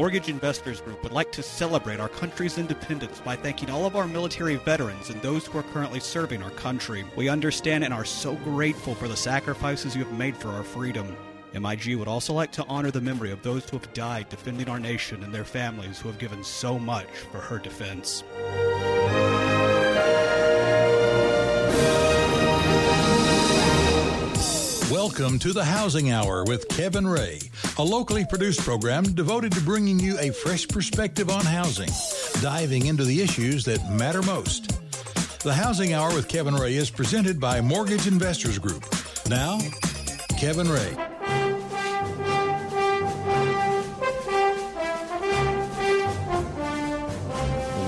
Mortgage Investors Group would like to celebrate our country's independence by thanking all of our military veterans and those who are currently serving our country. We understand and are so grateful for the sacrifices you have made for our freedom. MIG would also like to honor the memory of those who have died defending our nation and their families who have given so much for her defense. Welcome to the Housing Hour with Kevin Ray, a locally produced program devoted to bringing you a fresh perspective on housing, diving into the issues that matter most. The Housing Hour with Kevin Ray is presented by Mortgage Investors Group. Now, Kevin Ray.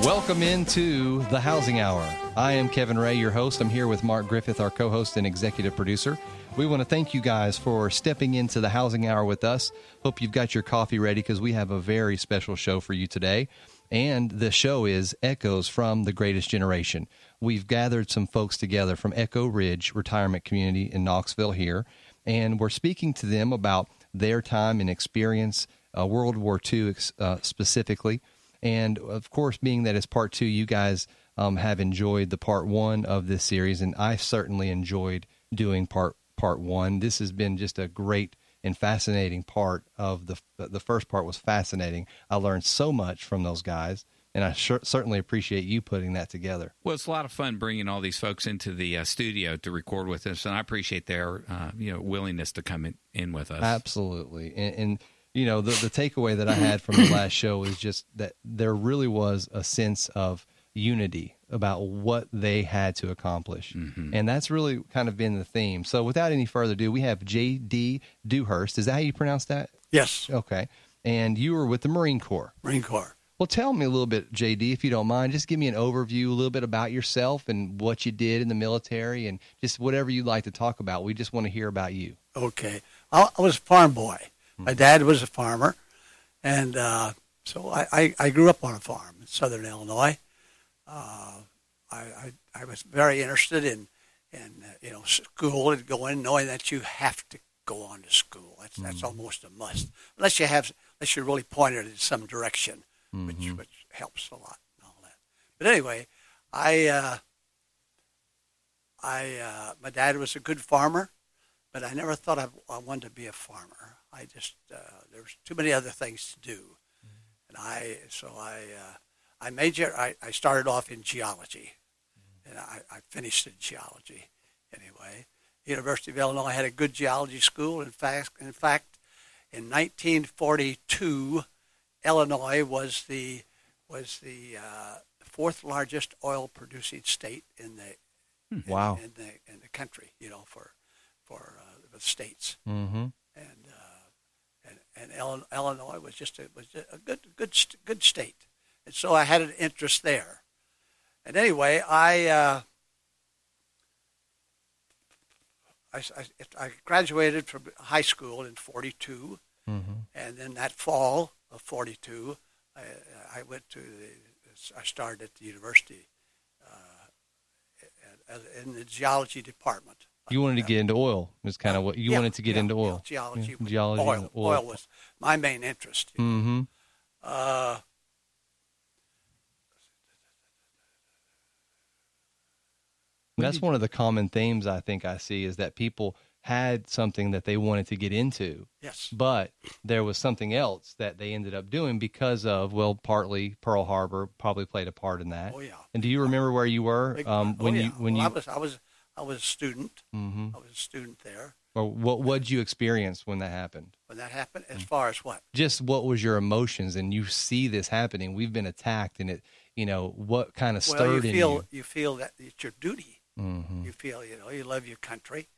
Welcome into the Housing Hour. I am Kevin Ray, your host. I'm here with Mark Griffith, our co host and executive producer. We want to thank you guys for stepping into the Housing Hour with us. Hope you've got your coffee ready because we have a very special show for you today. And the show is Echoes from the Greatest Generation. We've gathered some folks together from Echo Ridge Retirement Community in Knoxville here, and we're speaking to them about their time and experience, uh, World War II uh, specifically and of course, being that it's part two, you guys um, have enjoyed the part one of this series, and I certainly enjoyed doing part part one. This has been just a great and fascinating part of the the first part was fascinating. I learned so much from those guys, and I sure, certainly appreciate you putting that together. Well, it's a lot of fun bringing all these folks into the uh, studio to record with us, and I appreciate their uh, you know willingness to come in, in with us. Absolutely, and, and you know, the, the takeaway that I had from the last show is just that there really was a sense of unity about what they had to accomplish. Mm-hmm. And that's really kind of been the theme. So without any further ado, we have J.D. Dewhurst. Is that how you pronounce that? Yes. Okay. And you were with the Marine Corps. Marine Corps. Well, tell me a little bit, JD, if you don't mind. Just give me an overview, a little bit about yourself and what you did in the military, and just whatever you'd like to talk about. We just want to hear about you. Okay. I was a farm boy. My dad was a farmer, and uh, so I, I, I, grew up on a farm in southern Illinois. Uh, I, I, I, was very interested in, in uh, you know school and going, knowing that you have to go on to school. That's mm-hmm. that's almost a must, unless you have unless you're really pointed in some direction, mm-hmm. which which helps a lot and all that. But anyway, I uh, I uh, my dad was a good farmer, but I never thought I, I wanted to be a farmer. I just uh, there was too many other things to do, mm-hmm. and I so I uh, I major I, I started off in geology, and I, I finished in geology anyway. University of Illinois had a good geology school. In fact, in fact, in 1942, Illinois was the was the uh, fourth largest oil producing state in the hmm. wow in, in, the in the country. You know for for uh, the states. Mm-hmm. And and Illinois was just a, was a good good good state, and so I had an interest there. And anyway, I uh, I, I, I, graduated from high school in '42, mm-hmm. and then that fall of '42, I, I, went to the I started at the university uh, in the geology department. You wanted to get into oil. Was kind of what you yeah, wanted to get yeah, into oil. Yeah, geology, yeah, geology, oil, oil. oil was my main interest. Mm-hmm. Uh, That's one of the common themes I think I see is that people had something that they wanted to get into. Yes. But there was something else that they ended up doing because of, well, partly Pearl Harbor probably played a part in that. Oh yeah. And do you remember where you were um, when oh, yeah. you when well, you I was I was I was a student. Mm-hmm. I was a student there. Or what what did you experience when that happened? When that happened, as far as what? Just what was your emotions, and you see this happening. We've been attacked, and it, you know, what kind of well, stirred you feel, in you? You feel that it's your duty. Mm-hmm. You feel, you know, you love your country,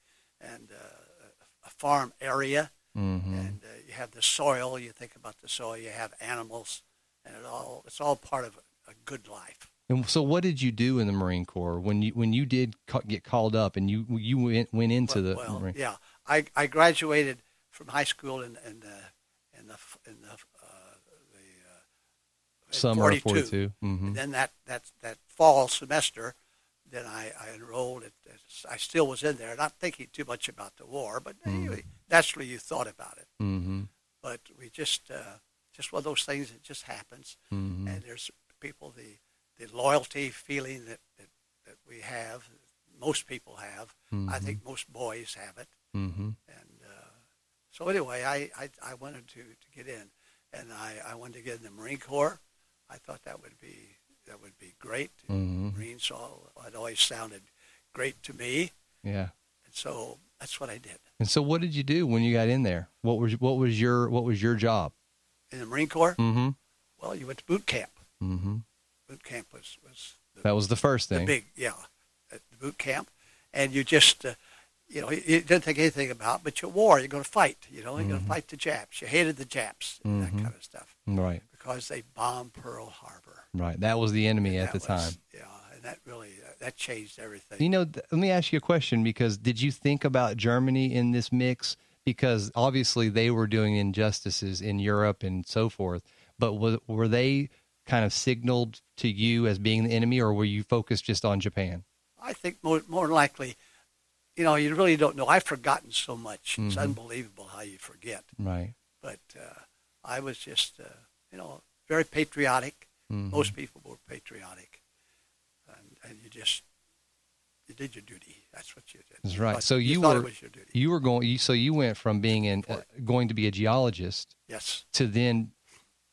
and uh, a farm area, mm-hmm. and uh, you have the soil. You think about the soil. You have animals, and it all it's all part of a, a good life. And so, what did you do in the Marine Corps when you when you did get called up and you you went went into well, the well, Marine? Yeah, I, I graduated from high school in in the in the in the, uh, the uh, summer 42. of forty two. Mm-hmm. Then that that that fall semester, then I, I enrolled. At, I still was in there, not thinking too much about the war, but mm-hmm. anyway, naturally you thought about it. Mm-hmm. But we just uh, just one of those things that just happens. Mhm. And there's people the the loyalty feeling that that, that we have, most people have. I think most boys have it. Mm-hmm. And uh, so anyway, I, I, I wanted to, to get in, and I, I wanted to get in the Marine Corps. I thought that would be that would be great. Mhm. Marines all it always sounded great to me, Yeah. and so that's what I did And so, what did you do when you got in there? What was what was your what was your job? in the Marine Corps. Mm-hmm. Well, you went to boot camp. Mm-hmm. Boot camp was was the, That was the first the thing. big yeah, the boot camp, and you just. Uh, you know, you didn't think anything about, but you war. You're going to fight. You know, you're going to fight the Japs. You hated the Japs, and that kind of stuff, Right. because they bombed Pearl Harbor. Right. That was the enemy at the was- time. Yeah, and that really uh, that changed everything. You know, th- let me ask you a question because did you think about Germany in this mix? Because obviously they were doing injustices in Europe and so forth, but was, were they kind of signaled to you as being the enemy, or were you focused just on Japan? I think more more likely, you know, you really don't know. I've forgotten so much. It's Mhm. unbelievable how you forget. Right. But uh, I was just, uh, you know, very patriotic. Mhm. Most people were patriotic, and, and you just you did your duty. That's what you did. That's right. So you thought were- it was your duty. You were going. You, so you went from being in uh, going to be a geologist yes. to then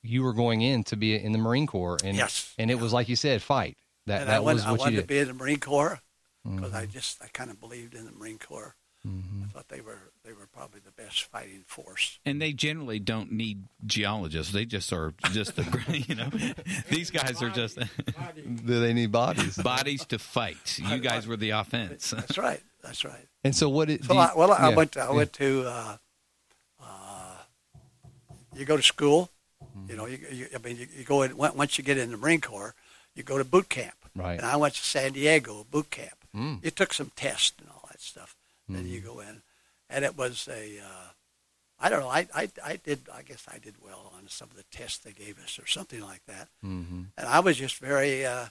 you were going in to be in the Marine Corps, and Yes. and it was like you said, fight. That and that I wanted, was I what wanted you to be in the Marine Corps because Mhm. I just I kind of believed in the Marine Corps. Mhm. I thought they were they were probably the best fighting force. And they generally don't need geologists. They just are just the you know. These guys are just Do they need bodies? bodies to fight. You guys were the offense. That's right. That's right. And so what? Did, So you- I, well, I yeah, went. To, I yeah. went to. Uh, uh, you go to school. You know, you, you, I mean, you, you go in once you get in the Marine Corps, you go to boot camp. Right. And I went to San Diego boot camp. Mm. You took some tests and all that stuff. Then Mm. you go in, and it was a. Uh, I don't know. I, I I did. I guess I did well on some of the tests they gave us, or something like that. Mhm. And I was just very. Uh,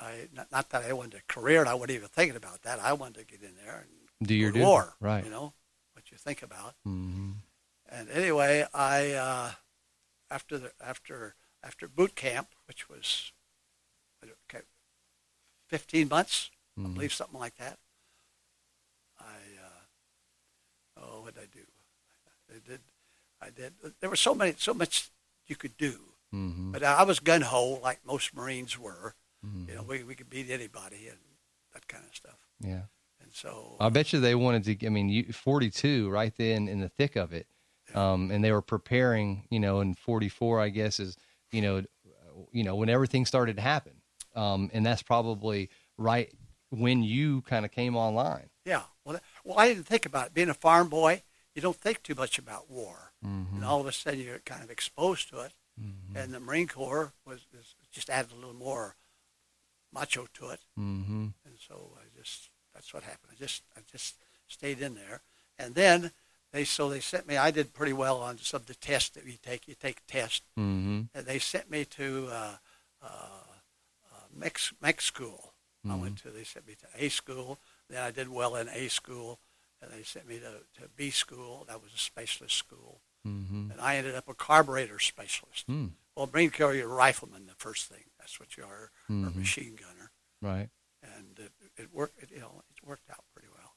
I not, not that I wanted a career, and I wasn't even thinking about that. I wanted to get in there and Do your war. right? You know what you think about. Mhm. And anyway, I uh, after the after after boot camp, which was okay, fifteen months, I Mhm. believe something like that. I uh, oh, what did I do? I did. I did. There was so many, so much you could do, Mhm. but I was gun ho like most Marines were. Mhm. You know, we we could beat anybody and that kind of stuff. Yeah. And so I bet you they wanted to. I mean, you, 42, right then in the thick of it, um, and they were preparing. You know, in 44, I guess is you know, you know when everything started to happen, um, and that's probably right when you kind of came online. Yeah. Well, that, well, I didn't think about it. Being a farm boy, you don't think too much about war, Mhm. and all of a sudden you're kind of exposed to it. Mhm. And the Marine Corps was, was just added a little more macho to it, Mhm. and so I just that's what happened. I just I just stayed in there, and then they so they sent me. I did pretty well on some of the tests that you take. You take a test, Mhm. and they sent me to uh, uh, uh, mech, mech school. I went to. They sent me to A school. Then I did well in A school, and they sent me to, to B school. That was a specialist school, Mhm. and I ended up a carburetor specialist. Mm. Well, Marine Corps, you're a rifleman. The first thing. That's what you are, or Mhm. machine gunner, Right. and it, it worked. It, you know, it worked out pretty well.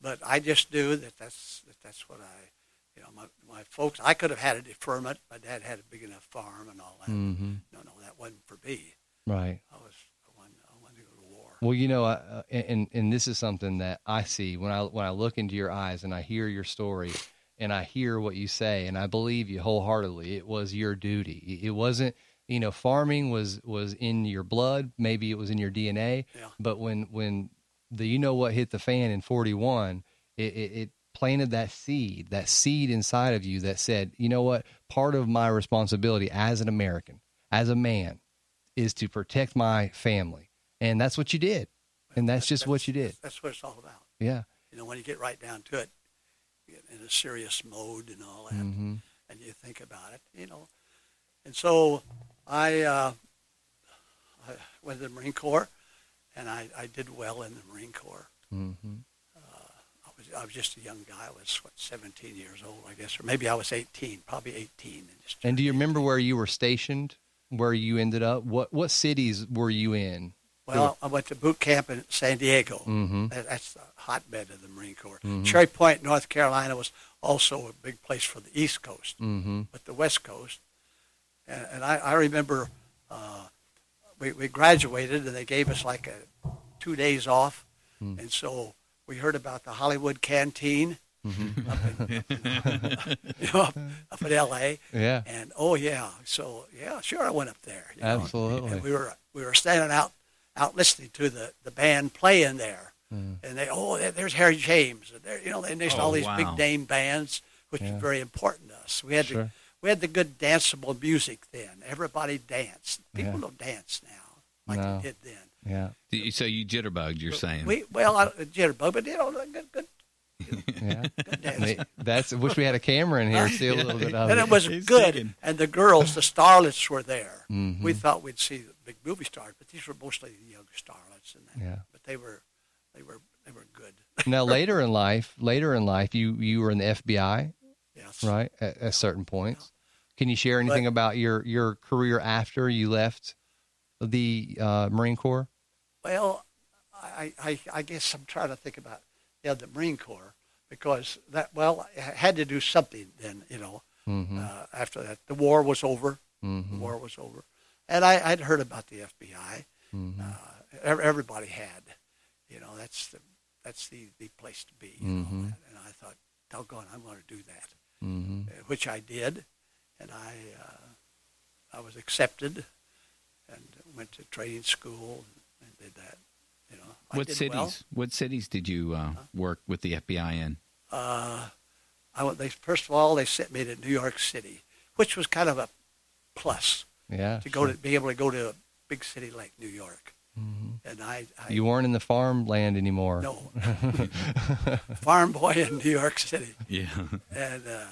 But I just knew that that's that that's what I. You know, my, my folks, I could have had a deferment. My dad had a big enough farm and all that. Mhm. No, no, that wasn't for me. Right. I was, I wanted, I wanted to go to war. Well, you know, uh, and and this is something that I see when I when I look into your eyes and I hear your story and I hear what you say and I believe you wholeheartedly. It was your duty. It wasn't, you know, farming was was in your blood. Maybe it was in your DNA. Yeah. But when when the you know what hit the fan in forty one, it, it, it planted that seed, that seed inside of you that said, you know what, part of my responsibility as an American, as a man, is to protect my family. And that's what you did. And that's just what you did. That's what it's all about. Yeah. You know, when you get right down to it, in a serious mode and all that, hmm and you think about it, you know. And so I, uh, I went to the Marine Corps, and I, I did well in the Marine Corps. hmm I was I was just a young guy. I was what 17 years old, I guess, or maybe I was 18, probably 18. And, And do you remember where you were stationed? Where you ended up? What what cities were you in? Well, I went to boot camp in San Diego. Mhm. That's the hotbed of the Marine Corps. Cherry Point, North Carolina, was also a big place for the East Coast, Mm-hmm. but the West Coast. And, and I, I remember uh, we, we graduated, and they gave us like a two days off, Hmm. and so we heard about the Hollywood Canteen Mm-hmm. up, in, you know, up, up in L.A. Yeah, And oh yeah, so yeah, sure, I went up there. absolutely. And we were we were standing out out listening to the, the band playing there, Mm. and they oh there's Harry James, and there you know they mentioned all Oh, these wow. big name bands, which Yeah. is very important to us. We had Sure. the we had the good danceable music then. Everybody danced. People Yeah. don't dance now like No. they did then. Yeah, So you jitterbugged, you're saying? We well, I, jitterbug, but you know, good good yeah. good dancing. That's. Wish we had a camera in here to see a little bit of and it. it was He's good. thinking. And the girls, the starlets, were there. Mhm. We thought we'd see the big movie stars, but these were mostly the young starlets, and that. Yeah. But they were, they were, they were good. now later in life, later in life, you you were in the FBI, yes. right? At, at certain points. Can you share anything But- about your your career after you left the uh, Marine Corps? Well, I, I, I guess I'm trying to think about yeah the Marine Corps because that well I had to do something then you know Mm-hmm. uh, after that the war was over Mm-hmm. the war was over and I, I'd heard about the FBI Mm-hmm. uh, everybody had you know that's the that's the, the place to be you know and, and I thought doggone I'm going to do that Mm-hmm. uh, which I did, and I uh, I was accepted, and went to training school and did that. You know, what cities? well. What cities did you uh, work with the FBI in? Uh, I went. They first of all they sent me to New York City, which was kind of a plus Yeah. to go to be able to go to a big city like New York. Mhm. And I, I You weren't in the farmland anymore. no farm boy in New York City. Yeah. And uh,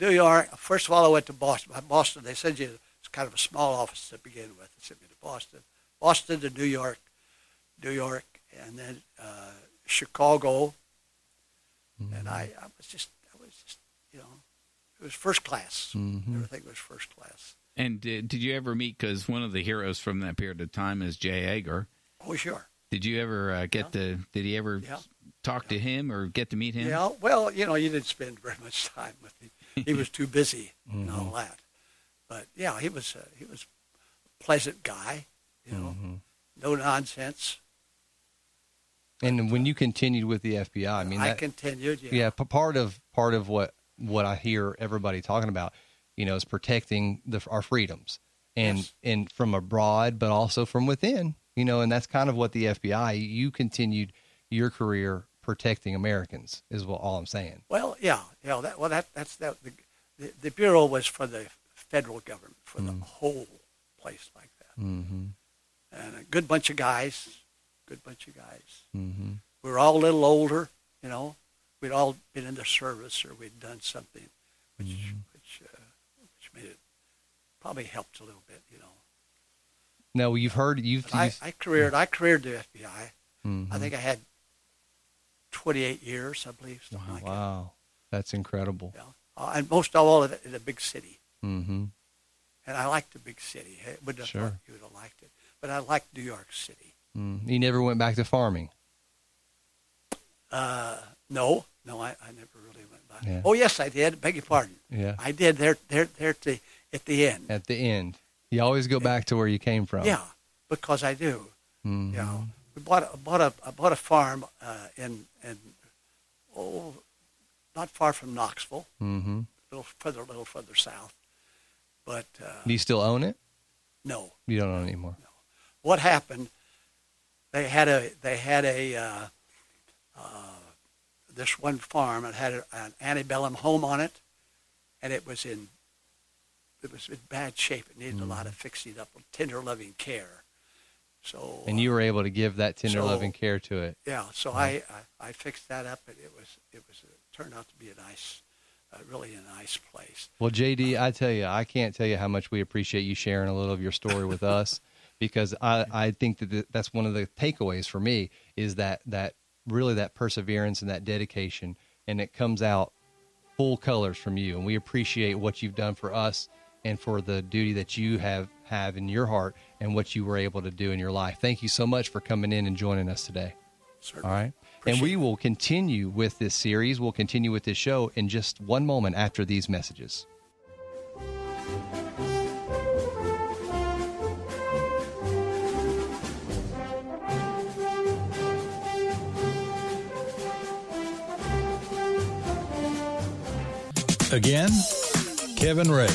New York, first of all, I went to Boston. Boston, they send you, it's kind of a small office to begin with. They sent me to Boston. Boston to New York, New York, and then uh, Chicago. And I, I was just, I was just, you know, it was first class. Mhm. Everything was first class. And did, did you ever meet? Because one of the heroes from that period of time is J. Edgar. Oh, sure. Did you ever uh, get to? Did he ever Yeah. talk to him or get to meet him? Yeah, well, you know, you didn't spend very much time with him. He was too busy and all that. But yeah, he was uh, he was a pleasant guy, you know, Mhm. no nonsense. And when you continued with the FBI, I mean, I that, continued. Yeah. yeah, part of part of what what I hear everybody talking about, you know, is protecting the, our freedoms, and Yes. and from abroad, but also from within, you know, and that's kind of what the FBI. You continued your career protecting Americans, is what all I'm saying. Well, yeah, yeah. That well, that that's that. The, the, the bureau was for the federal government, for the whole place like that, Mm-hmm. and a good bunch of guys, good bunch of guys. Mm-hmm. We were all a little older, you know. We'd all been in the service or we'd done something, which which uh, which made it probably helped a little bit, you know. No, you've heard you've. But I, I careered I careered the FBI. Mhm. I think I had 28 years, I believe, something like that. wow, that's incredible. Yeah. Uh, and most of all of it in a big city. Mm-hmm. And I liked the big city. I wouldn't have Sure. thought you would have liked it. But I liked New York City. Mm. You never went back to farming. Uh, no, no, I, I never really went back. Yeah. Oh, yes, I did. Beg your pardon. Yeah. I did there, there, there at the, at the end. At the end, you always go back to where you came from. Yeah, because I do. Mhm. You know, we bought a, bought a, I bought a farm uh, in, in, oh, not far from Knoxville, Mm-hmm. a little further, a little further south. But uh, Do you still own it? no, You don't own it anymore. what happened? They had a they had a uh, uh, this one farm and had a, an antebellum home on it, and it was in it was in bad shape. It needed a lot of fixing up, tender loving care. So. And you were able to give that tender So- loving care to it. yeah, so I, I I fixed that up, and it was it was it turned out to be a nice, uh, really a nice place. Well, JD, I tell you, I can't tell you how much we appreciate you sharing a little of your story with us, because I, I think that that's one of the takeaways for me is that that really that perseverance and that dedication, and it comes out full colors from you. And we appreciate what you've done for us and for the duty that you have have in your heart and what you were able to do in your life. Thank you so much for coming in and joining us today. Certainly. All right. Appreciate and we will continue with this series. We'll continue with this show in just one moment after these messages. Again, Kevin Ray.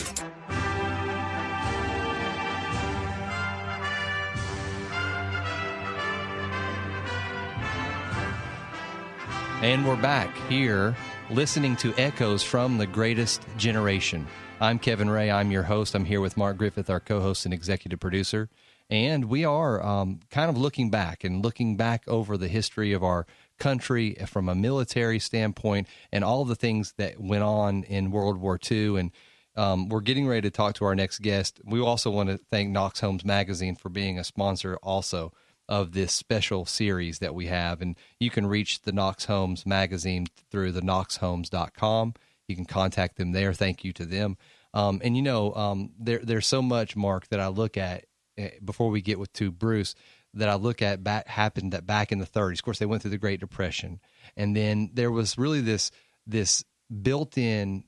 And we're back here listening to echoes from the greatest generation. I'm Kevin Ray. I'm your host. I'm here with Mark Griffith, our co host and executive producer. And we are um, kind of looking back and looking back over the history of our country from a military standpoint and all the things that went on in World War II. And um, we're getting ready to talk to our next guest. We also want to thank Knox Homes Magazine for being a sponsor also of this special series that we have. And you can reach the Knox Homes Magazine through the knoxhomes.com. You can contact them there. Thank you to them. Um, and you know, um, there, there's so much, Mark, that I look at Eh, before we get with to Bruce that I look at back happened that back in the 30s. Of course, they went through the Great Depression, and then there was really this this built-in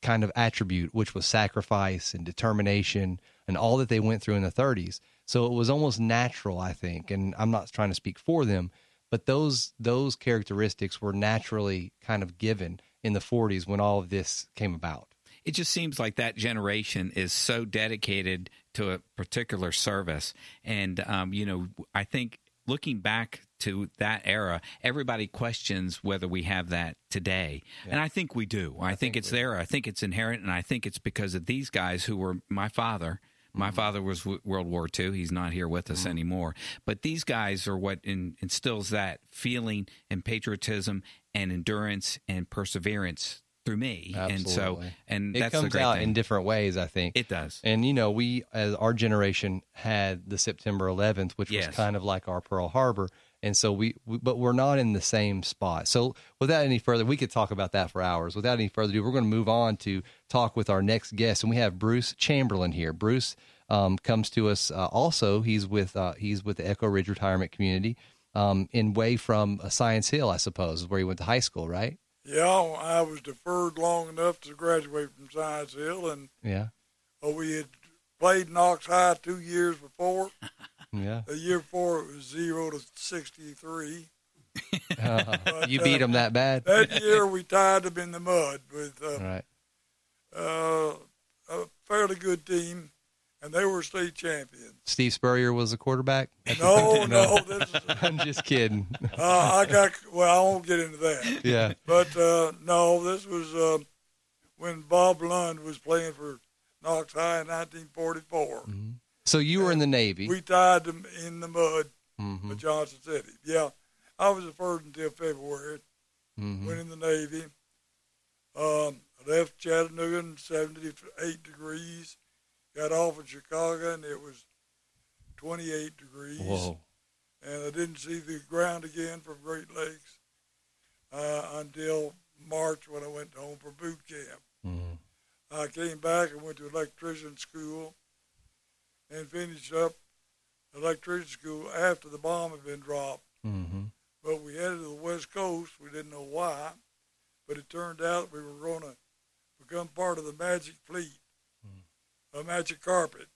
kind of attribute, which was sacrifice and determination and all that they went through in the 30s. So it was almost natural, I think, and I'm not trying to speak for them, but those those characteristics were naturally kind of given in the 40s when all of this came about. it just seems like that generation is so dedicated to a particular service. And um, you know i think looking back to that era everybody questions whether we have that today. And i think we do. I, think, it's there. I think it's inherent. And i think it's because of these guys who were my father. My father was w- World War II. He's not here with us anymore. But these guys are what in, instills that feeling and patriotism and endurance and perseverance through me. And so, and It that's comes great out thing. in different ways, I think. It does. And you know, we as our generation had the September 11th, which Yes. was kind of like our Pearl Harbor, and so we, we, but we're not in the same spot. So without any further, we could talk about that for hours. Without any further ado, we're going to move on to talk with our next guest, and we have Bruce Chamberlain here. Bruce um, comes to us uh, also. He's with uh, he's with the Echo Ridge Retirement Community, um, in way from uh, Science Hill, I suppose, is where he went to high school, right? Yeah, I was deferred long enough to graduate from Science Hill, and Yeah, uh, we had played Knox High two years before. yeah. The year before it was zero to sixty-three. Uh, you beat him that bad, That year we tied them in the mud with uh, right? uh, a fairly good team, and they were state champions. Steve Spurrier was the quarterback. No, no, this is, I'm just kidding. uh, I got well. I won't get into that. yeah. But uh, no, this was uh, when Bob Lund was playing for Knox High in 1944. So you were in the Navy. We tied them in the mud hmm with Johnson City. Yeah, I was deferred until February. hmm Went in the Navy. Um, left Chattanooga in 78 degrees. Got off in Chicago and it was 28 degrees. Whoa. And I didn't see the ground again from Great Lakes uh, until March when I went home for boot camp. Mhm. I came back and went to electrician school and finished up electrician school after the bomb had been dropped. Mhm. But we headed to the West Coast. We didn't know why, but it turned out we were going to become part of the Magic Fleet, a magic carpet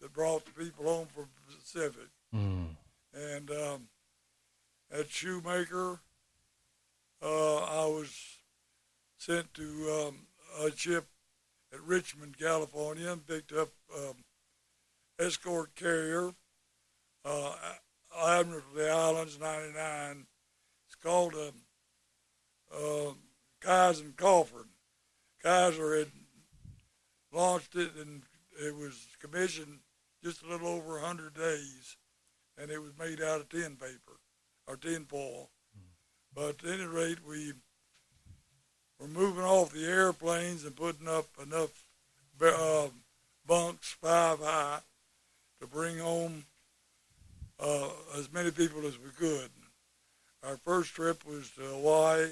that brought the people home from the Pacific. Mm. And um, at Shoemaker, uh, I was sent to um, a ship at Richmond, California, and picked up um, escort carrier, uh, Admiralty Islands 99. It's called um, uh, Kaiser and Crawford. Kaiser had launched it, and it was commissioned just a little over 100 days and it was made out of tin paper or tin foil. But at any rate, we were moving off the airplanes and putting up enough uh, bunks, five high, to bring home uh, as many people as we could. our first trip was to Hawaii,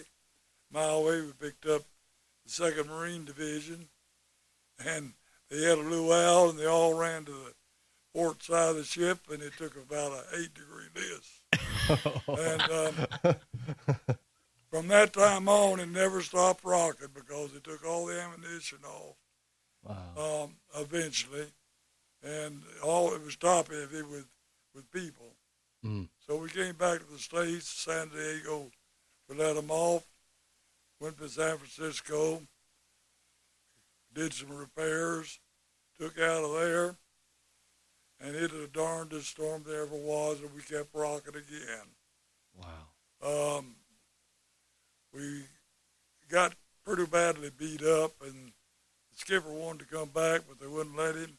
Maui. We picked up the Second Marine Division, and they had a luau, and they all ran to the port side of the ship, and it took about an eight degree disk. and um, from that time on, it never stopped rocking because it took all the ammunition off. Wow. Um, eventually, and all it was top heavy with with people. Mm. So we came back to the states, San Diego, we let them off. Went to San Francisco, did some repairs, took out of there, and it was the darndest storm there ever was, and we kept rocking again. Wow. Um, we got pretty badly beat up, and the skipper wanted to come back, but they wouldn't let him.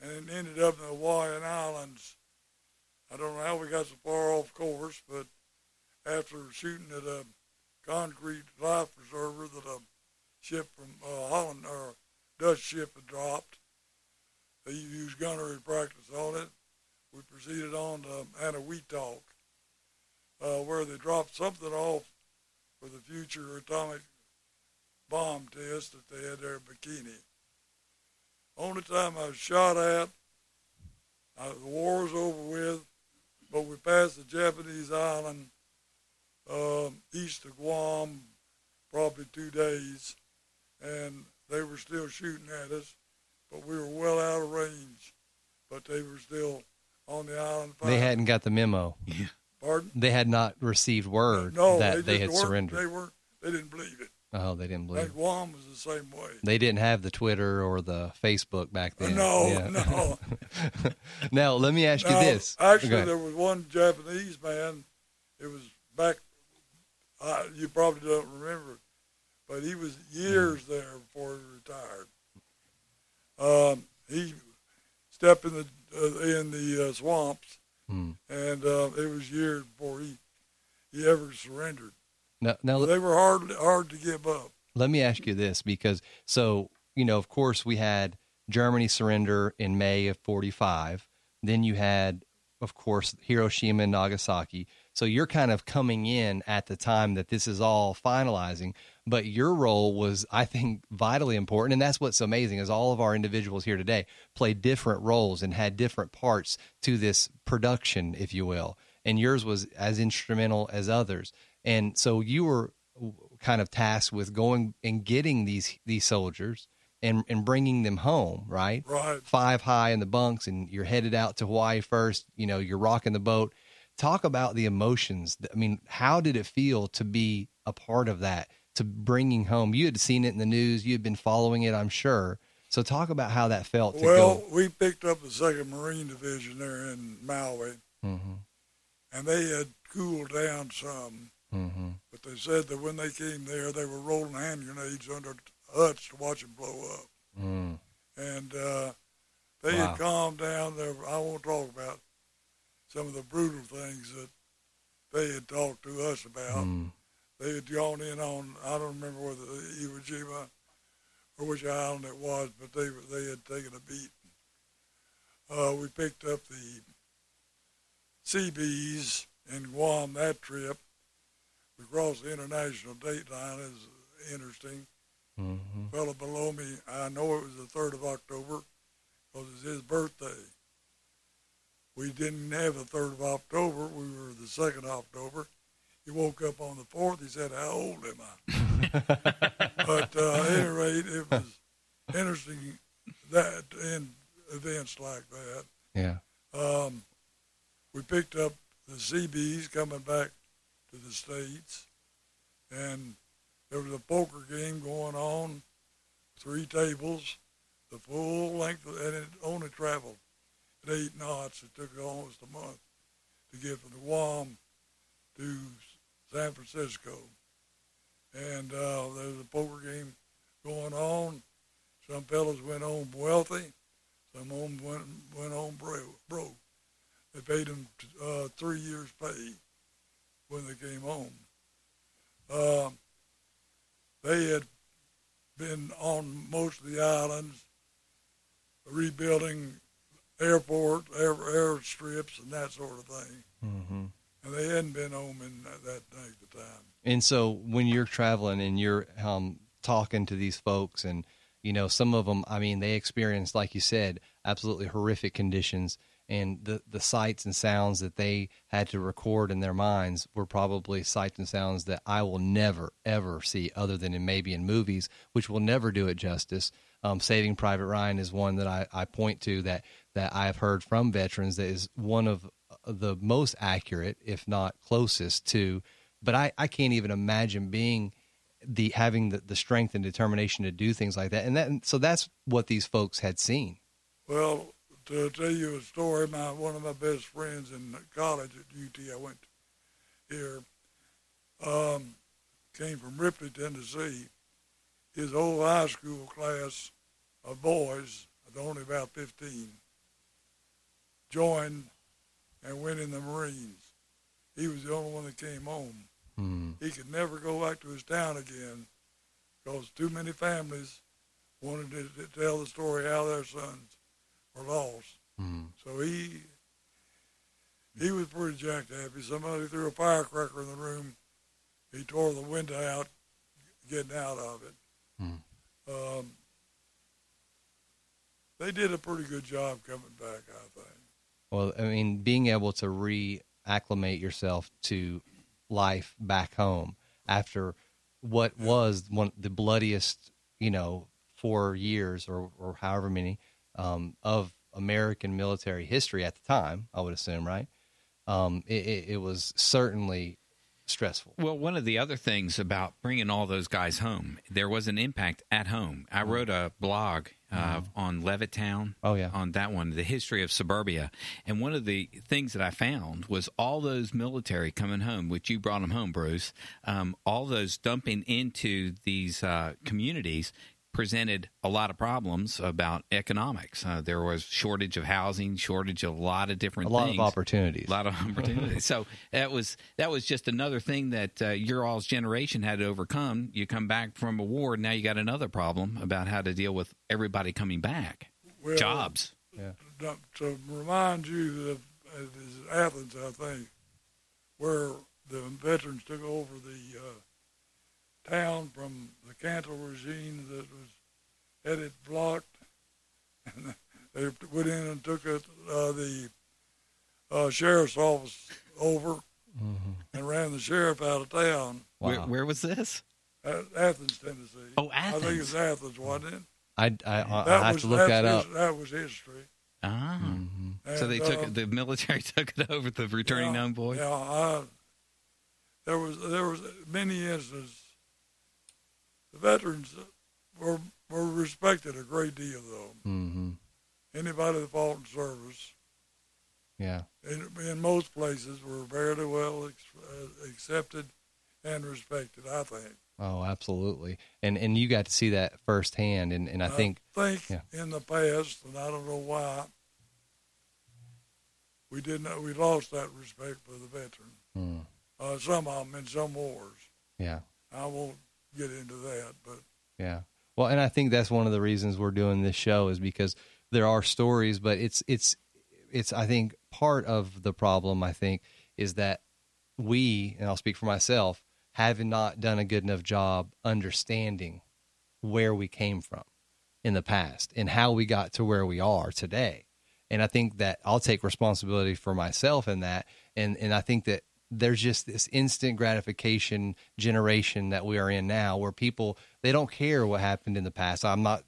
And it ended up in the Hawaiian Islands. I don't know how we got so far off course, but after shooting at a concrete life preserver that a ship from uh, Holland or Dutch ship had dropped, they used gunnery practice on it. We proceeded on to Eniwetok, uh, where they dropped something off for the future atomic bomb test that they had there in Bikini. Only time I was shot at, the war was over with, but we passed the Japanese island um, east of Guam, probably two days, and they were still shooting at us, but we were well out of range, but they were still on the island. They hadn't got the memo. Pardon? They had not received word no, that they, just had weren't- surrendered. They weren't. They didn't believe it. oh, they didn't believe. And Guam was the same way. They didn't have the Twitter or the Facebook back then. no, Yeah. no. now let me ask you this. Actually, there was one Japanese man. It was back. Uh, you probably don't remember, but he was years there before he retired. Um, he stepped in the uh, in the uh, swamps, Hmm. and uh, it was years before he he ever surrendered. Now, now They were hard hard to give up. let me ask you this because so you know of course we had germany surrender in may of 45 then you had of course hiroshima and nagasaki so you're kind of coming in at the time that this is all finalizing but your role was i think vitally important and that's what's amazing is all of our individuals here today played different roles and had different parts to this production if you will and yours was as instrumental as others and so you were kind of tasked with going and getting these these soldiers and and bringing them home, right? Right. Five high in the bunks, and you're headed out to Hawaii first. You know, you're rocking the boat. Talk about the emotions. I mean, how did it feel to be a part of that? To bringing home, you had seen it in the news. You had been following it, I'm sure. So, talk about how that felt to Well, we picked up the Second Marine Division there in Maui, Mm-hmm, and they had cooled down some. mm-hmm, But they said that when they came there, they were rolling hand grenades under huts to watch them blow up. mm, And uh, they Wow. had calmed down. There, I won't talk about some of the brutal things that they had talked to us about. mm. They had gone in on, I don't remember whether Iwo Jima or which island it was, but they they had taken a beat. Uh, we picked up the Seabees in Guam that trip. We crossed the international date line. It was interesting. Mm-hmm. Fellow below me, I know it was the 3rd of October because it's his birthday. We didn't have the 3rd of October. We were the 2nd of October. He woke up on the 4th. He said, how old am I? but uh, at any rate, it was interesting that in events like that. Yeah. Um, we picked up the Seabees coming back to the States, and there was a poker game going on, three tables, the full length, of, and it only traveled at eight knots. It took almost a month to get from the Guam to San Francisco. And uh, there was a poker game going on. Some fellows went home wealthy. Some home went, went home broke. broke. They paid them uh, three years' pay when they came home. Uh, they had been on most of the islands rebuilding airport, air, airstrips, and that sort of thing. Mm-hmm. And and they hadn't been home in that, that length of time. And so when you're traveling and you're um, talking to these folks, and you know some of them, I mean, they experienced, like you said, absolutely horrific conditions, and the the sights and sounds that they had to record in their minds were probably sights and sounds that I will never ever see, other than in maybe in movies, which will never do it justice. Um, Saving Private Ryan is one that I, I point to that that I've heard from veterans that is one of the most accurate, if not closest to but I, I can't even imagine being the having the, the strength and determination to do things like that. And that so that's what these folks had seen. Well, to tell you a story, my one of my best friends in college at UT, I went here, um, came from Ripley, Tennessee. His whole high school class of boys, only about 15, joined and went in the Marines. He was the only one that came home. Mm. He could never go back to his town again because too many families wanted to, to tell the story how their sons were lost. Mm. So he he was pretty jacked happy. Somebody threw a firecracker in the room. He tore the window out, getting out of it. Mm. Um, they did a pretty good job coming back, I think. Well, I mean, being able to reacclimate yourself to life back home after what was one the bloodiest, you know, four years or or however many um, of American military history at the time. I would assume, right? Um, it, it, it was certainly stressful. Well, one of the other things about bringing all those guys home, there was an impact at home. I wrote a blog uh, on Levittown. Oh, yeah. on that one, the history of suburbia. And one of the things that I found was all those military coming home, which you brought them home, Bruce. Um, all those dumping into these uh, communities presented a lot of problems about economics. Uh, there was shortage of housing, shortage of a lot of different A lot things. of opportunities. A lot of opportunities. so that was that was just another thing that uh, your all's generation had to overcome. You come back from a war, now you got another problem about how to deal with everybody coming back. Well, Jobs. to, to remind you of uh, this is Athens, I think, where the veterans took over the uh, town from the Cantrell regime that was had it blocked, and they went in and took it, uh, the uh, sheriff's office over and ran the sheriff out of town. Where, Wow. where was this? At Athens, Tennessee. Oh, I think Athens. it's Athens, wasn't it? I I, I, have was to look that up. his- that was history. Ah. Mhm. So they And, took uh, it, the military took it over the returning yeah, home boys. Yeah, I, there was there was many instances. The veterans were were respected a great deal, though. Mhm. Anybody that fought in service, Yeah. in, in most places, were very well ex, uh, accepted and respected. I think. Oh, absolutely. And and you got to see that firsthand. And and I think think yeah. in the past, and I don't know why, we didn't. We lost that respect for the veteran. mm, Uh, some of them in some wars. yeah. I won't get into that, but Yeah. Well, and I think that's one of the reasons we're doing this show is because there are stories, but it's it's it's I think part of the problem I think is that we, and I'll speak for myself, have not done a good enough job understanding where we came from in the past and how we got to where we are today. And I think that I'll take responsibility for myself in that. And and I think that there's just this instant gratification generation that we are in now where people they don't care what happened in the past. I'm not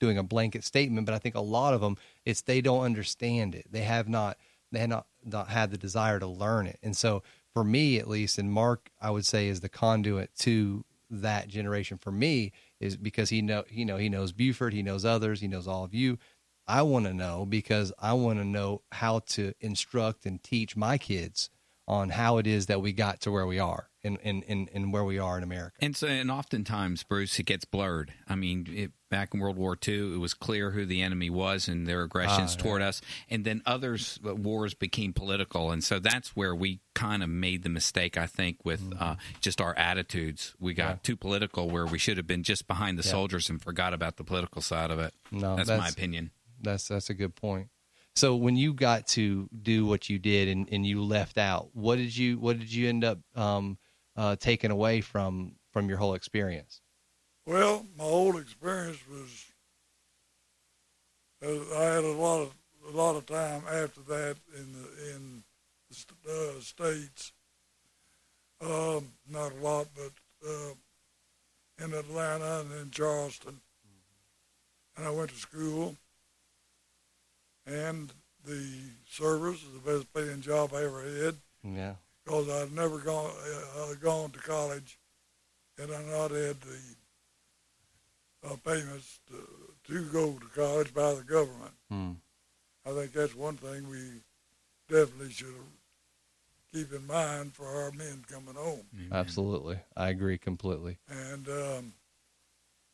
doing a blanket statement, but I think a lot of them it's they don't understand it. They have not they have not not had the desire to learn it. And so for me at least, and Mark I would say is the conduit to that generation for me is because he know you know he knows Buford, he knows others, he knows all of you. I want to know because I want to know how to instruct and teach my kids on how it is that we got to where we are and and, and, and where we are in America. And so, and oftentimes, Bruce, it gets blurred. I mean, it, back in World War II, it was clear who the enemy was and their aggressions Ah, toward us. And then others uh, wars became political, and so that's where we kind of made the mistake, I think, with Mm-hmm. uh, just our attitudes. We got too political, where we should have been just behind the Yeah. soldiers and forgot about the political side of it. No, that's, my opinion. That's that's a good point. So when you got to do what you did and, and you left out, what did you what did you end up um, uh, taking away from from your whole experience? Well, my whole experience was uh, I had a lot of a lot of time after that in the in the uh, states. Um, not a lot, but uh, in Atlanta and in Charleston, and I went to school. And the service is the best paying job I ever had Yeah. because I'd never gone uh, gone to college, and I not had the uh, payments to, to go to college by the government. Hmm. I think that's one thing we definitely should keep in mind for our men coming home. Absolutely, I agree completely. And um,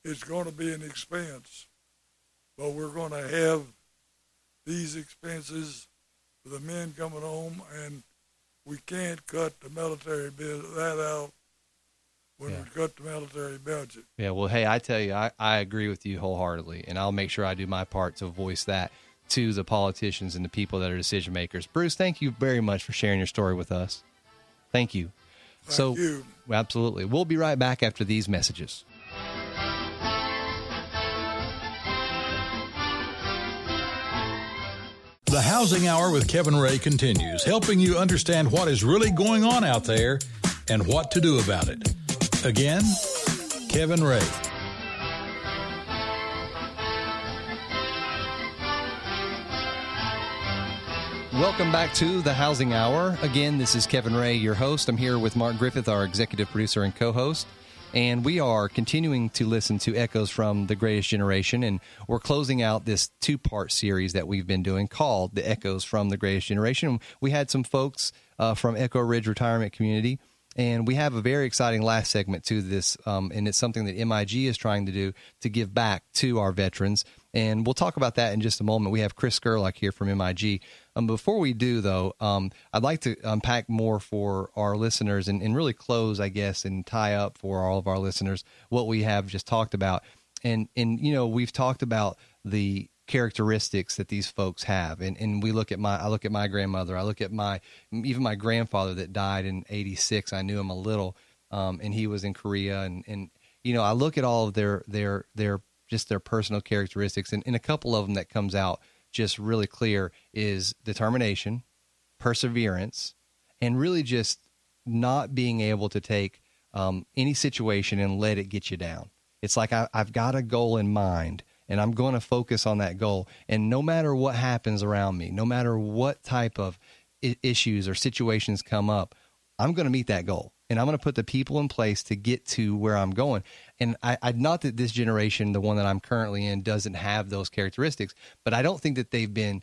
it's going to be an expense, but we're going to have these expenses for the men coming home, and we can't cut the military bit that out when Yeah. we cut the military budget. Yeah, well, hey, I tell you, I, I agree with you wholeheartedly, and I'll make sure I do my part to voice that to the politicians and the people that are decision makers. Bruce, thank you very much for sharing your story with us. Thank you. Thank so, you. absolutely. We'll be right back after these messages. The Housing Hour with Kevin Ray continues, helping you understand what is really going on out there and what to do about it. Again, Kevin Ray. Welcome back to the Housing Hour. Again, this is Kevin Ray, your host. I'm here with Mark Griffith, our executive producer and co host. And we are continuing to listen to echoes from the greatest generation. And we're closing out this two part series that we've been doing called The Echoes from the Greatest Generation. We had some folks uh, from Echo Ridge Retirement Community. And we have a very exciting last segment to this. Um, and it's something that MIG is trying to do to give back to our veterans. And we'll talk about that in just a moment. We have Chris Gerlach here from MIG. Um, before we do, though, um, I'd like to unpack more for our listeners and, and really close, I guess, and tie up for all of our listeners what we have just talked about. And and you know, we've talked about the characteristics that these folks have, and and we look at my I look at my grandmother, I look at my even my grandfather that died in '86. I knew him a little, um, and he was in Korea, and and you know, I look at all of their their their just their personal characteristics, and, and a couple of them that comes out just really clear is determination, perseverance, and really just not being able to take um, any situation and let it get you down. It's like I, I've got a goal in mind and I'm going to focus on that goal. And no matter what happens around me, no matter what type of I- issues or situations come up, I'm going to meet that goal. And I'm going to put the people in place to get to where I'm going. And I, I not that this generation, the one that I'm currently in, doesn't have those characteristics, but I don't think that they've been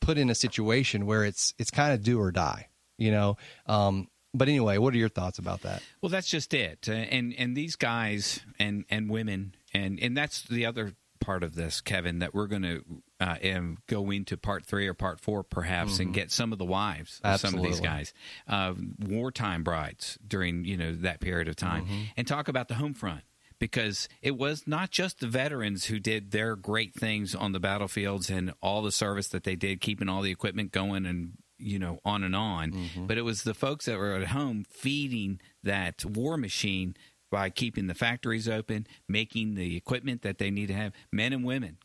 put in a situation where it's it's kind of do or die, you know. Um, but anyway, what are your thoughts about that? Well, that's just it. Uh, and and these guys and and women and and that's the other part of this, Kevin, that we're going to uh, go into part three or part four, perhaps, and get some of the wives of some of these guys, uh, wartime brides during you know that period of time, and talk about the home front. Because it was not just the veterans who did their great things on the battlefields and all the service that they did, keeping all the equipment going and you know on and on, mm-hmm. but it was the folks that were at home feeding that war machine by keeping the factories open, making the equipment that they need to have, men and women,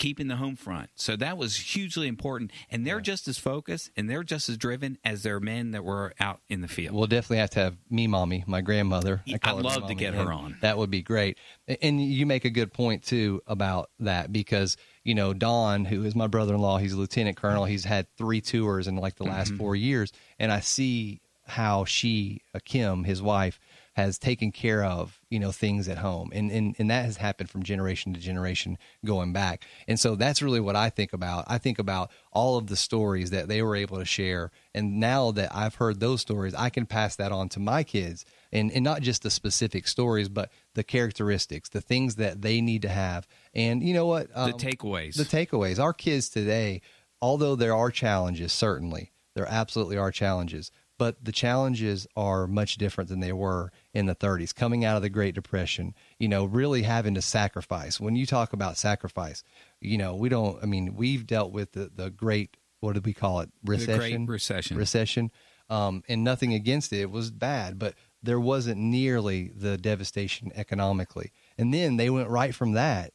keeping the home front. So that was hugely important. And they're just as focused and they're just as driven as their men that were out in the field. We'll definitely have to have me, mommy, my grandmother. Yeah, I'd her love to get her on. That would be great. And you make a good point too about that because you know Don, who is my brother-in-law, he's a lieutenant colonel. He's had three tours in like the last Mm-hmm. four years, and I see how she, uh, Kim, his wife, has taken care of you know things at home, and and and that has happened from generation to generation going back. And so that's really what I think about. I think about all of the stories that they were able to share, and now that I've heard those stories, I can pass that on to my kids, and and not just the specific stories, but the characteristics, the things that they need to have. And you know what? the Um, takeaways. the takeaways. Our kids today, although there are challenges, certainly there absolutely are challenges, but the challenges are much different than they were in the 30s, coming out of the Great Depression. You know, really having to sacrifice. When you talk about sacrifice, you know, we don't. I mean, we've dealt with the the great what did we call it? The Recession. Great Recession. Recession. Um, and nothing against it. It was bad, but there wasn't nearly the devastation economically. And then they went right from that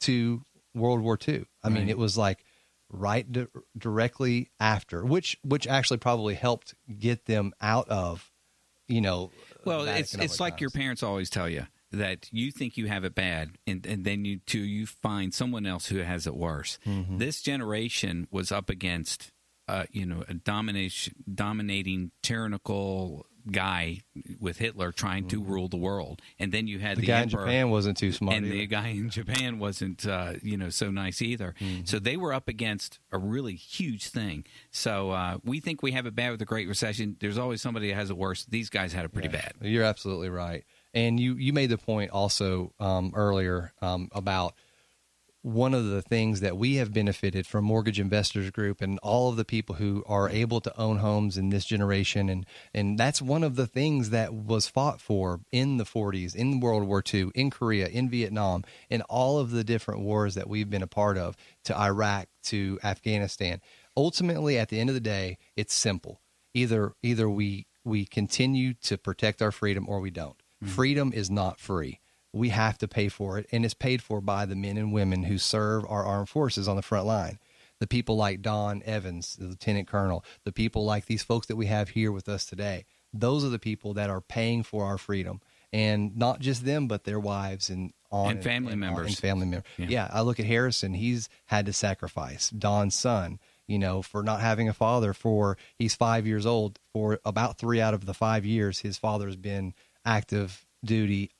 to World War II. I mean, Right. it was like right di- directly after, which which actually probably helped get them out of, you know. Well, it's it's like your parents always tell you that you think you have it bad, and, and then you too you find someone else who has it worse. Mm-hmm. This generation was up against, uh, you know, a domination, dominating, tyrannical guy with Hitler trying to rule the world, and then you had Mm-hmm. The the, guy emperor, in Japan wasn't too smart. and either. the guy in Japan wasn't, uh, you know, so nice either. Mm-hmm. So they were up against a really huge thing. So uh, we think we have it bad with the Great Recession. There's always somebody that has it worse. These guys had it pretty Yeah, bad. You're absolutely right. And you, you made the point also um, earlier um, about one of the things that we have benefited from Mortgage Investors Group and all of the people who are able to own homes in this generation. And, and that's one of the things that was fought for in the 40s, in World War II, in Korea, in Vietnam, in all of the different wars that we've been a part of to Iraq, to Afghanistan. Ultimately, at the end of the day, it's simple. Either either we we continue to protect our freedom or we don't. Mm-hmm. Freedom is not free. We have to pay for it, and it's paid for by the men and women who serve our armed forces on the front line. The people like Don Evans, the lieutenant colonel, the people like these folks that we have here with us today. Those are the people that are paying for our freedom, and not just them, but their wives and on And family on- members. and family members. Yeah. yeah, I look at Harrison. He's had to sacrifice Don's son, you know, for not having a father. For he's five years old. For about three out of the five years, his father has been active duty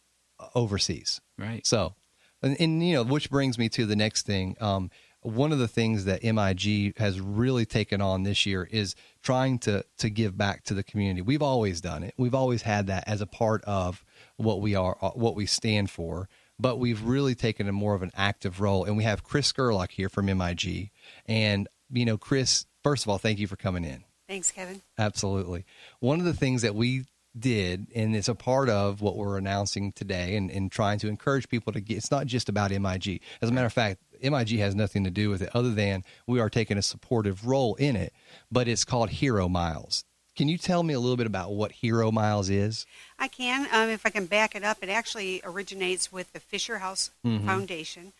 overseas. Right. So, and, and you know, which brings me to the next thing. Um, one of the things that MIG has really taken on this year is trying to to give back to the community. We've always done it. We've always had that as a part of what we are, uh, what we stand for. But we've really taken a more of an active role, and we have Chris Gerlach here from MIG. And you know, Chris, first of all, thank you for coming in. Thanks, Kevin. Absolutely. One of the things that we did, and it's a part of what we're announcing today and, and trying to encourage people to get, it's not just about MIG. As a matter of fact, MIG has nothing to do with it other than we are taking a supportive role in it, but it's called Hero Miles. Can you tell me a little bit about what Hero Miles is? I can, um, if I can back it up, it actually originates with the Fisher House Foundation,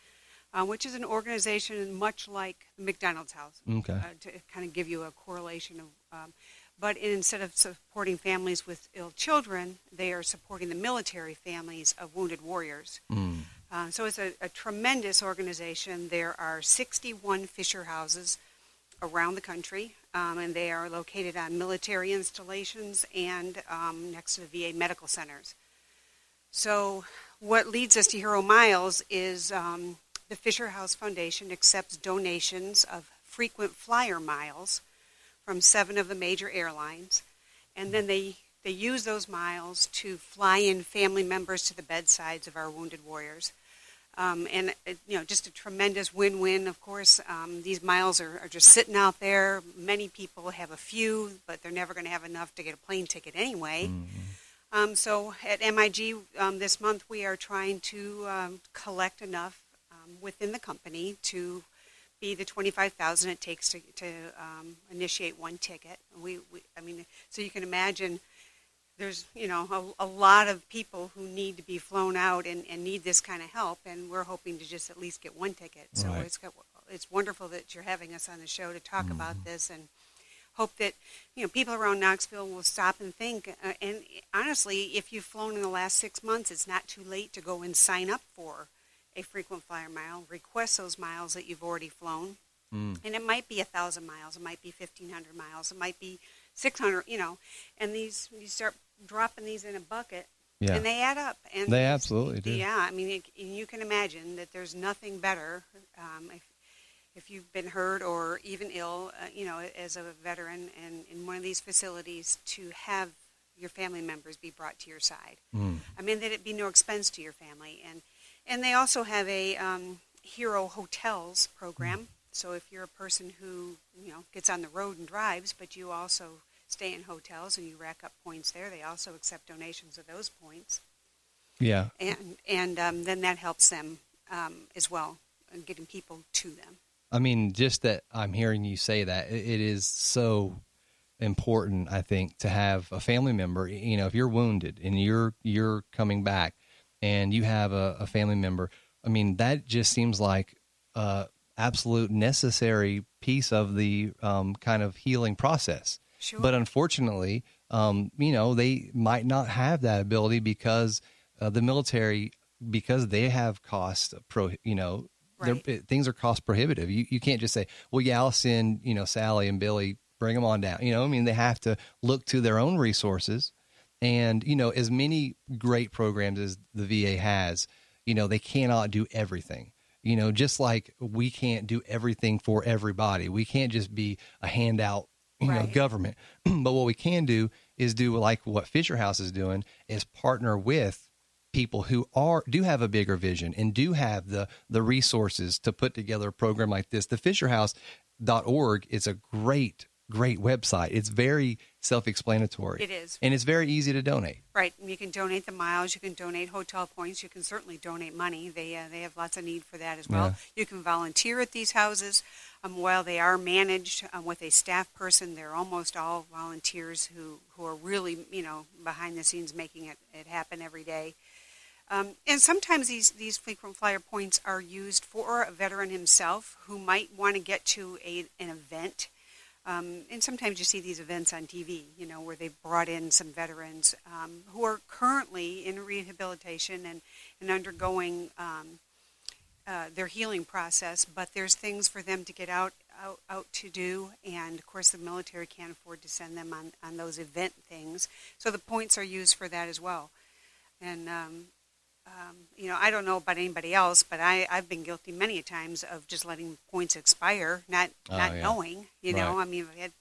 uh, which is an organization much like McDonald's House, Okay. uh, to kind of give you a correlation of. Um, but instead of supporting families with ill children, they are supporting the military families of wounded warriors. Uh, so it's a, a tremendous organization. There are 61 Fisher houses around the country, um, and they are located on military installations and um, next to the VA medical centers. So, what leads us to Hero Miles is um, the Fisher House Foundation accepts donations of frequent flyer miles from seven of the major airlines, and then they they use those miles to fly in family members to the bedsides of our wounded warriors. Um, and it, you know, just a tremendous win-win. Of course, um, these miles are, are just sitting out there. Many people have a few, but they're never going to have enough to get a plane ticket anyway. Um, so at MIG um, this month, we are trying to um, collect enough um, within the company to the twenty-five thousand it takes to, to um, initiate one ticket. We, we, I mean, so you can imagine there's you know a, a lot of people who need to be flown out and, and need this kind of help, and we're hoping to just at least get one ticket. So Right. it's got, it's wonderful that you're having us on the show to talk about this and hope that you know people around Knoxville will stop and think. Uh, and honestly, if you've flown in the last six months, it's not too late to go and sign up for a frequent flyer mile. Request those miles that you've already flown, and it might be a thousand miles, it might be fifteen hundred miles, it might be six hundred. You know, and these you start dropping these in a bucket. Yeah. And they add up, and They absolutely do. Yeah, I mean, it, you can imagine that there's nothing better um, if, if you've been hurt or even ill, uh, you know, as a veteran and in one of these facilities, to have your family members be brought to your side. Mm. I mean, that it be no expense to your family, and and they also have a um, Hero Hotels program. So if you're a person who you know gets on the road and drives, but you also stay in hotels and you rack up points there, they also accept donations of those points, Yeah. and and um, then that helps them um, as well, in getting people to them. I mean, just that I'm hearing you say that it, it is so important. I think to have a family member. You know, if you're wounded and you're you're coming back, and you have a, a family member. I mean, that just seems like a absolute necessary piece of the um, kind of healing process. Sure. But unfortunately, um, you know, they might not have that ability because uh, the military, because they have cost pro, you know, Right. it- things are cost prohibitive. You you can't just say, well, yeah, I'll send you know Sally and Billy, bring them on down. You know, I mean, they have to look to their own resources, and you know, as many great programs as the VA has, you know, they cannot do everything. You know, just like we can't do everything for everybody. We can't just be a handout, you know, government. but what we can do is do like what Fisher House is doing is partner with people who are do have a bigger vision and do have the the resources to put together a program like this. The fisherhouse.org is a great great website. It's very self-explanatory. It is. And it's very easy to donate. Right. You can donate the miles. You can donate hotel points. You can certainly donate money. They uh, they have lots of need for that as well. Yeah. You can volunteer at these houses. Um, while they are managed um, with a staff person, they're almost all volunteers who, who are really you know behind the scenes making it, it happen every day. Um, and sometimes these, these frequent flyer points are used for a veteran himself who might want to get to a, an event. Um, and sometimes you see these events on TV, you know, where they've brought in some veterans um, who are currently in rehabilitation and, and undergoing um, uh, their healing process, but there's things for them to get out, out out to do, and of course the military can't afford to send them on, on those event things, so the points are used for that as well. And um, you know, I don't know about anybody else, but I, I've been guilty many a times of just letting points expire, not Oh, not yeah. knowing. You know, I mean, I had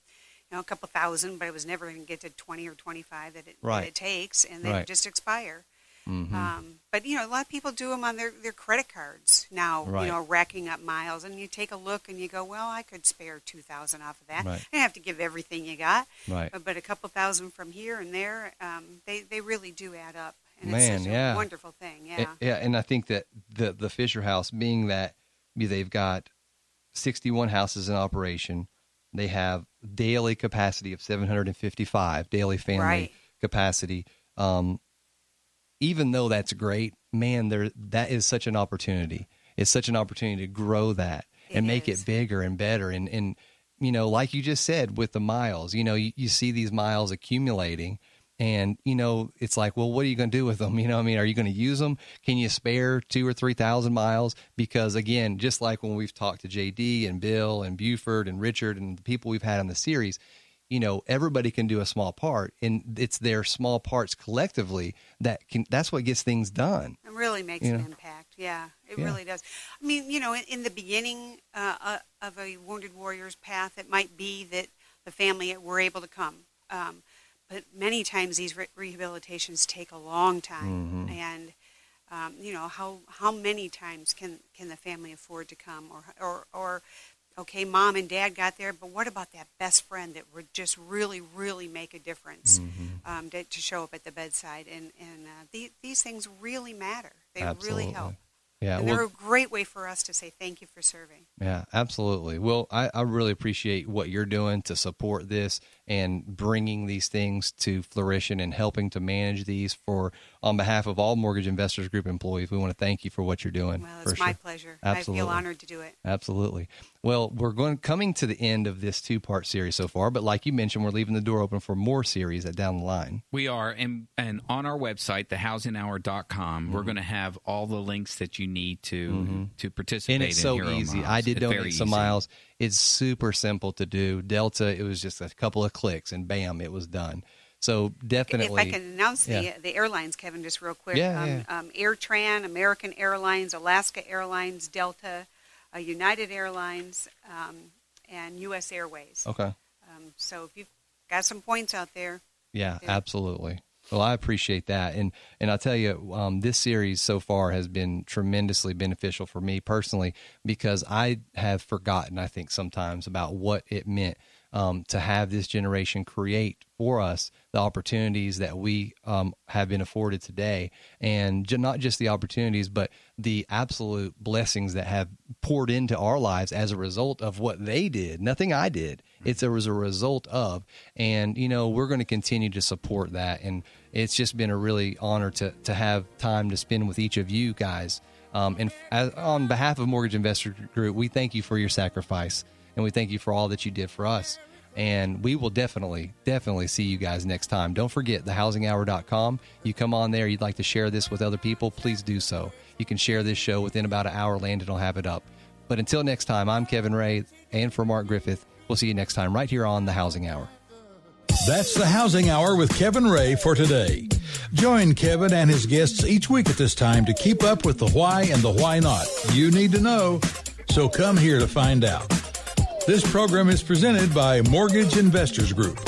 you know a couple thousand, but I was never going to get to twenty or twenty five that it Right. that it takes, and they Right. just expire. Mhm. Um, but you know, a lot of people do them on their, their credit cards now. Right. You know, racking up miles, and you take a look and you go, "Well, I could spare two thousand off of that. Right. I have to give everything you got, Right. but, but a couple thousand from here and there, um, they they really do add up, and Man, yeah. a wonderful thing. Yeah, And- yeah, and I think that the the Fisher House, being that they've got 61 houses in operation, they have daily capacity of 755 daily family Right. capacity. Um, even though that's great, man, there that is such an opportunity. It's such an opportunity to grow that It and make is. it bigger and better. And and you know, like you just said with the miles, you know, you, you see these miles accumulating. And you know, it's like, well, what are you going to do with them? You know, I mean, are you going to use them? Can you spare two or three thousand miles? Because again, just like when we've talked to JD and Bill and Buford and Richard and the people we've had on the series, you know, everybody can do a small part, and it's their small parts collectively that can. That's what gets things done. It really makes You an impact. Yeah, it Yeah. really does. I mean, you know, in, in the beginning uh, uh, of a wounded warrior's path, it might be that the family were able to come. Um, but many times these re- rehabilitations take a long time, and um, you know how how many times can can the family afford to come, or or or okay, mom and dad got there, but what about that best friend that would just really really make a difference um, to, to show up at the bedside? And and uh, the, these things really matter. They Absolutely. really help. Yeah, and well, they're a great way for us to say thank you for serving. Yeah, absolutely. Well, I, I really appreciate what you're doing to support this and bringing these things to fruition and helping to manage these for on behalf of all Mortgage Investors Group employees. We want to thank you for what you're doing. Well, for it's my sure. pleasure. Absolutely. I feel honored to do it. Absolutely. Well, we're going coming to the end of this two part series so far, but like you mentioned, we're leaving the door open for more series at down the line. We are, and and on our website, thehousinghour.com, we're mm-hmm. going to have all the links that you need to mm-hmm. to participate. and it's in so easy. Miles. I did It's donate some easy. miles. It's super simple to do. Delta, it was just a couple of clicks, and bam, it was done. So definitely, If I can announce the yeah. the airlines, Kevin, just real quick. Yeah, um, yeah. Um, AirTran, American Airlines, Alaska Airlines, Delta, uh, United Airlines, um, and U.S. Airways. okay. Um, so if you've got some points out there, Yeah, Yeah. absolutely. Well, I appreciate that, and and I'll tell you, um, this series so far has been tremendously beneficial for me personally because I have forgotten, I think, sometimes about what it meant um, to have this generation create for us the opportunities that we um, have been afforded today, and j- not just the opportunities, but the absolute blessings that have poured into our lives as a result of what they did. Nothing I did. It's a, was a result of, and you know we're going to continue to support that, and it's just been a really honor to to have time to spend with each of you guys. Um, and as, on behalf of Mortgage Investor Group, we thank you for your sacrifice and we thank you for all that you did for us. And we will definitely, definitely see you guys next time. Don't forget thehousinghour.com. You come on there, you'd like to share this with other people, please do so. You can share this show within about an hour, Landon will have it up. But until next time, I'm Kevin Ray, and for Mark Griffith, we'll see you next time right here on The Housing Hour. That's the Housing Hour with Kevin Ray for today. Join Kevin and his guests each week at this time to keep up with the why and the why not. You need to know, so come here to find out. This program is presented by Mortgage Investors Group.